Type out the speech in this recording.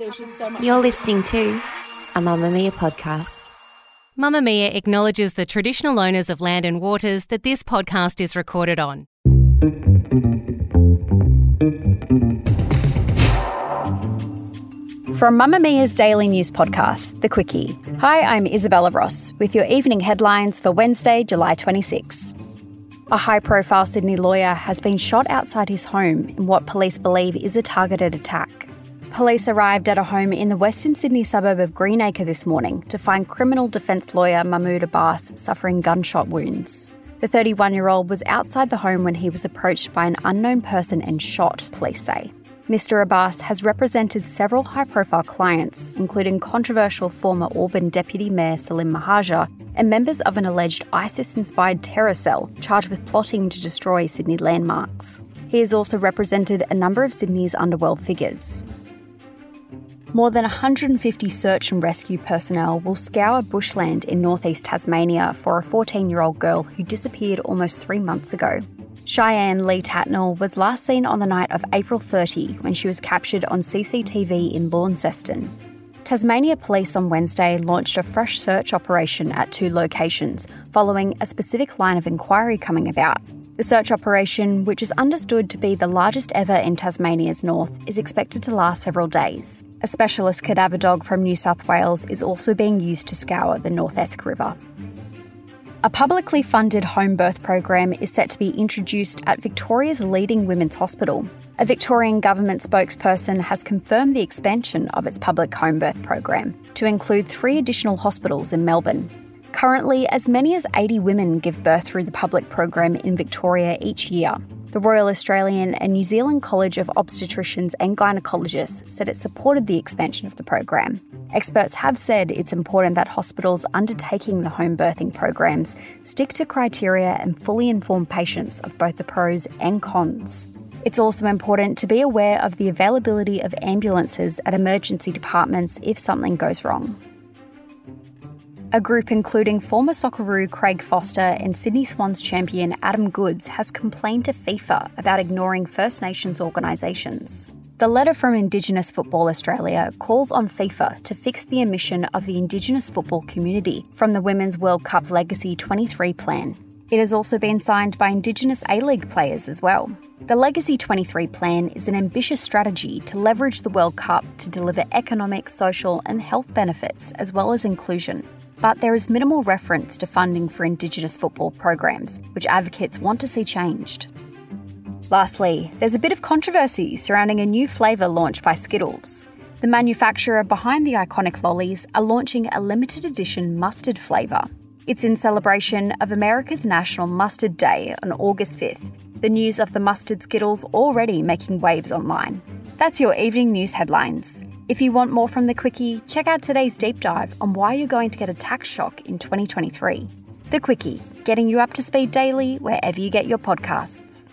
You're listening to a Mamamia podcast. Mamamia acknowledges the traditional owners of land and waters that this podcast is recorded on. From Mamamia's daily news podcast, The Quicky. Hi, I'm Isabella Ross with your evening headlines for Wednesday, July 26. A high profile Sydney lawyer has been shot outside his home in what police believe is a targeted attack. Police arrived at a home in the Western Sydney suburb of Greenacre this morning to find criminal defence lawyer Mahmoud Abbas suffering gunshot wounds. The 31 year old was outside the home when he was approached by an unknown person and shot, police say. Mr. Abbas has represented several high profile clients, including controversial former Auburn Deputy Mayor Salim Mehajer and members of an alleged ISIS inspired terror cell charged with plotting to destroy Sydney landmarks. He has also represented a number of Sydney's underworld figures. More than 150 search and rescue personnel will scour bushland in northeast Tasmania for a 14 year old girl who disappeared almost three months ago. Shyanne-Lee Tatnell was last seen on the night of April 30 when she was captured on CCTV in Launceston. Tasmania Police on Wednesday launched a fresh search operation at two locations, following a specific line of inquiry coming about. The search operation, which is understood to be the largest ever in Tasmania's north, is expected to last several days. A specialist cadaver dog from New South Wales is also being used to scour the North Esk River. A publicly funded home birth program is set to be introduced at Victoria's leading women's hospital. A Victorian government spokesperson has confirmed the expansion of its public home birth program to include three additional hospitals in Melbourne. Currently, as many as 80 women give birth through the public program in Victoria each year. The Royal Australian and New Zealand College of Obstetricians and Gynecologists said it supported the expansion of the program. Experts have said it's important that hospitals undertaking the home birthing programs stick to criteria and fully inform patients of both the pros and cons. It's also important to be aware of the availability of ambulances at emergency departments if something goes wrong. A group including former Socceroo Craig Foster and Sydney Swans champion Adam Goodes has complained to FIFA about ignoring First Nations organisations. The letter from Indigenous Football Australia calls on FIFA to fix the omission of the Indigenous football community from the Women's World Cup Legacy 23 plan. It has also been signed by Indigenous A League players as well. The Legacy 23 plan is an ambitious strategy to leverage the World Cup to deliver economic, social, and health benefits as well as inclusion but there is minimal reference to funding for Indigenous football programs, which advocates want to see changed. Lastly, there's a bit of controversy surrounding a new flavour launched by Skittles. The manufacturer behind the iconic lollies are launching a limited edition mustard flavour. It's in celebration of America's National Mustard Day on August 5th. The news of the mustard Skittles already making waves online. That's your evening news headlines. If you want more from the Quicky, check out today's deep dive on why you're going to get a tax shock in 2023. The Quicky, getting you up to speed daily wherever you get your podcasts.